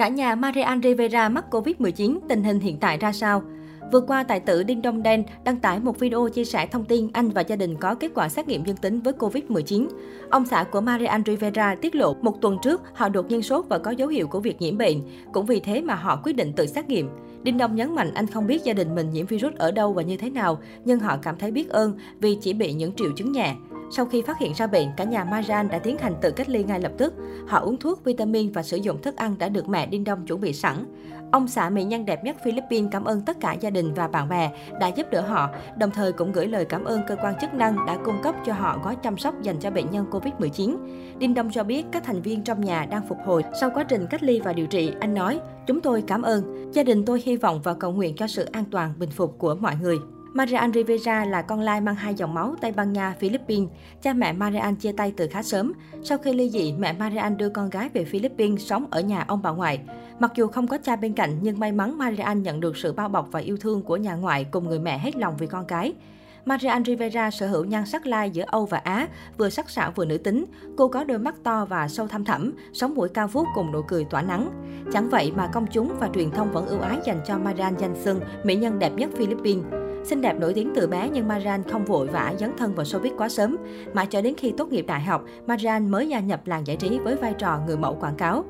Cả nhà Marian Rivera mắc Covid-19, tình hình hiện tại ra sao? Vừa qua, tài tử Đinh Đông Đen đăng tải một video chia sẻ thông tin anh và gia đình có kết quả xét nghiệm dương tính với Covid-19. Ông xã của Marian Rivera tiết lộ một tuần trước họ đột nhiên sốt và có dấu hiệu của việc nhiễm bệnh. Cũng vì thế mà họ quyết định tự xét nghiệm. Đinh Đông nhấn mạnh anh không biết gia đình mình nhiễm virus ở đâu và như thế nào, nhưng họ cảm thấy biết ơn vì chỉ bị những triệu chứng nhẹ. Sau khi phát hiện ra bệnh, cả nhà Maran đã tiến hành tự cách ly ngay lập tức. Họ uống thuốc, vitamin và sử dụng thức ăn đã được mẹ Đinh Đông chuẩn bị sẵn. Ông xã mỹ nhân đẹp nhất Philippines cảm ơn tất cả gia đình và bạn bè đã giúp đỡ họ, đồng thời cũng gửi lời cảm ơn cơ quan chức năng đã cung cấp cho họ gói chăm sóc dành cho bệnh nhân Covid-19. Đinh Đông cho biết các thành viên trong nhà đang phục hồi sau quá trình cách ly và điều trị. Anh nói, chúng tôi cảm ơn. Gia đình tôi hy vọng và cầu nguyện cho sự an toàn, bình phục của mọi người. Marian Rivera là con lai mang hai dòng máu Tây Ban Nha, Philippines. Cha mẹ Marian chia tay từ khá sớm. Sau khi ly dị, mẹ Marian đưa con gái về Philippines sống ở nhà ông bà ngoại. Mặc dù không có cha bên cạnh, nhưng may mắn Marian nhận được sự bao bọc và yêu thương của nhà ngoại cùng người mẹ hết lòng vì con cái. Marian Rivera sở hữu nhan sắc lai giữa Âu và Á, vừa sắc sảo vừa nữ tính. Cô có đôi mắt to và sâu thăm thẳm, sống mũi cao vút cùng nụ cười tỏa nắng. Chẳng vậy mà công chúng và truyền thông vẫn ưu ái dành cho Marian danh xưng mỹ nhân đẹp nhất Philippines. Xinh đẹp nổi tiếng từ bé nhưng Maran không vội vã dấn thân vào showbiz quá sớm. Mãi cho đến khi tốt nghiệp đại học, Maran mới gia nhập làng giải trí với vai trò người mẫu quảng cáo.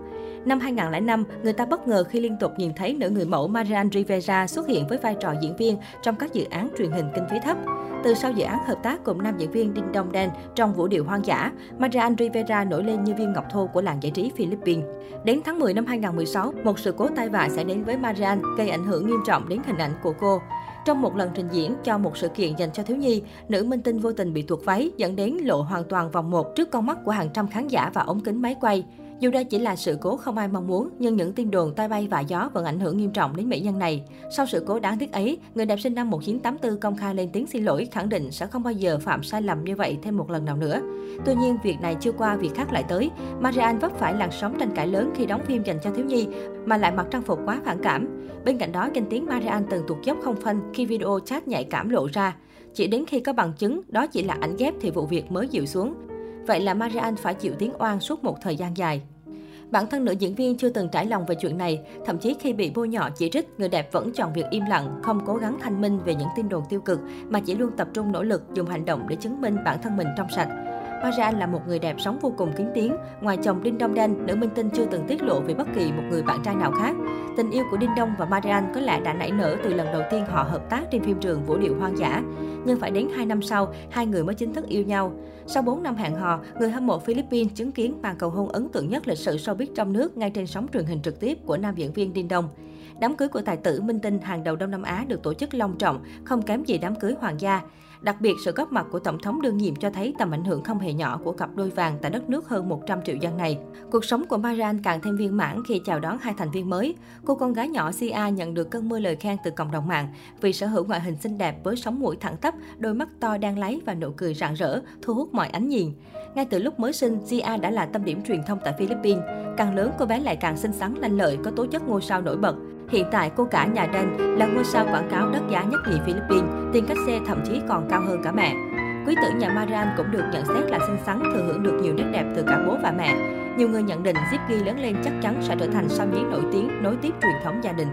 Năm 2005, người ta bất ngờ khi liên tục nhìn thấy nữ người mẫu Marian Rivera xuất hiện với vai trò diễn viên trong các dự án truyền hình kinh phí thấp. Từ sau dự án hợp tác cùng nam diễn viên Đinh Đông Đen trong Vũ điệu hoang dã, Marian Rivera nổi lên như viên ngọc thô của làng giải trí Philippines. Đến tháng 10 năm 2016, một sự cố tai vạ sẽ đến với Marian gây ảnh hưởng nghiêm trọng đến hình ảnh của cô. Trong một lần trình diễn cho một sự kiện dành cho thiếu nhi, nữ minh tinh vô tình bị tuột váy dẫn đến lộ hoàn toàn vòng một trước con mắt của hàng trăm khán giả và ống kính máy quay. Dù đây chỉ là sự cố không ai mong muốn, nhưng những tin đồn tai bay và gió vẫn ảnh hưởng nghiêm trọng đến mỹ nhân này. Sau sự cố đáng tiếc ấy, người đẹp sinh năm 1984 công khai lên tiếng xin lỗi, khẳng định sẽ không bao giờ phạm sai lầm như vậy thêm một lần nào nữa. Tuy nhiên, việc này chưa qua, việc khác lại tới. Marianne vấp phải làn sóng tranh cãi lớn khi đóng phim dành cho thiếu nhi, mà lại mặc trang phục quá phản cảm. Bên cạnh đó, danh tiếng Marianne từng tụt dốc không phanh khi video chat nhạy cảm lộ ra. Chỉ đến khi có bằng chứng đó chỉ là ảnh ghép thì vụ việc mới dịu xuống. Vậy là Marianne phải chịu tiếng oan suốt một thời gian dài. Bản thân nữ diễn viên chưa từng trải lòng về chuyện này, thậm chí khi bị bôi nhọ chỉ trích, người đẹp vẫn chọn việc im lặng, không cố gắng thanh minh về những tin đồn tiêu cực mà chỉ luôn tập trung nỗ lực dùng hành động để chứng minh bản thân mình trong sạch. Marian là một người đẹp sống vô cùng kín tiếng. Ngoài chồng Đinh Đông Đen, nữ minh tinh chưa từng tiết lộ về bất kỳ một người bạn trai nào khác. Tình yêu của Đinh Đông và Marian có lẽ đã nảy nở từ lần đầu tiên họ hợp tác trên phim trường Vũ điệu hoang dã. Nhưng phải đến 2 năm sau, hai người mới chính thức yêu nhau. Sau 4 năm hẹn hò, người hâm mộ Philippines chứng kiến màn cầu hôn ấn tượng nhất lịch sử showbiz trong nước ngay trên sóng truyền hình trực tiếp của nam diễn viên Đinh Đông. Đám cưới của tài tử minh tinh hàng đầu Đông Nam Á được tổ chức long trọng, không kém gì đám cưới hoàng gia. Đặc biệt, sự góp mặt của Tổng thống đương nhiệm cho thấy tầm ảnh hưởng không hề nhỏ của cặp đôi vàng tại đất nước hơn 100 triệu dân này. Cuộc sống của Maran càng thêm viên mãn khi chào đón hai thành viên mới. Cô con gái nhỏ Sia nhận được cơn mưa lời khen từ cộng đồng mạng vì sở hữu ngoại hình xinh đẹp với sống mũi thẳng tắp, đôi mắt to đang láy và nụ cười rạng rỡ, thu hút mọi ánh nhìn. Ngay từ lúc mới sinh, Sia đã là tâm điểm truyền thông tại Philippines. Càng lớn, cô bé lại càng xinh xắn, lanh lợi, có tố chất ngôi sao nổi bật. Hiện tại, cô cả nhà Đen là ngôi sao quảng cáo đắt giá nhất nhì Philippines, tiền cách xe thậm chí còn cao hơn cả mẹ. Quý tử nhà Maran cũng được nhận xét là xinh xắn, thừa hưởng được nhiều nét đẹp từ cả bố và mẹ. Nhiều người nhận định Zip Ghi lớn lên chắc chắn sẽ trở thành sao nhí nổi tiếng, nối tiếp truyền thống gia đình.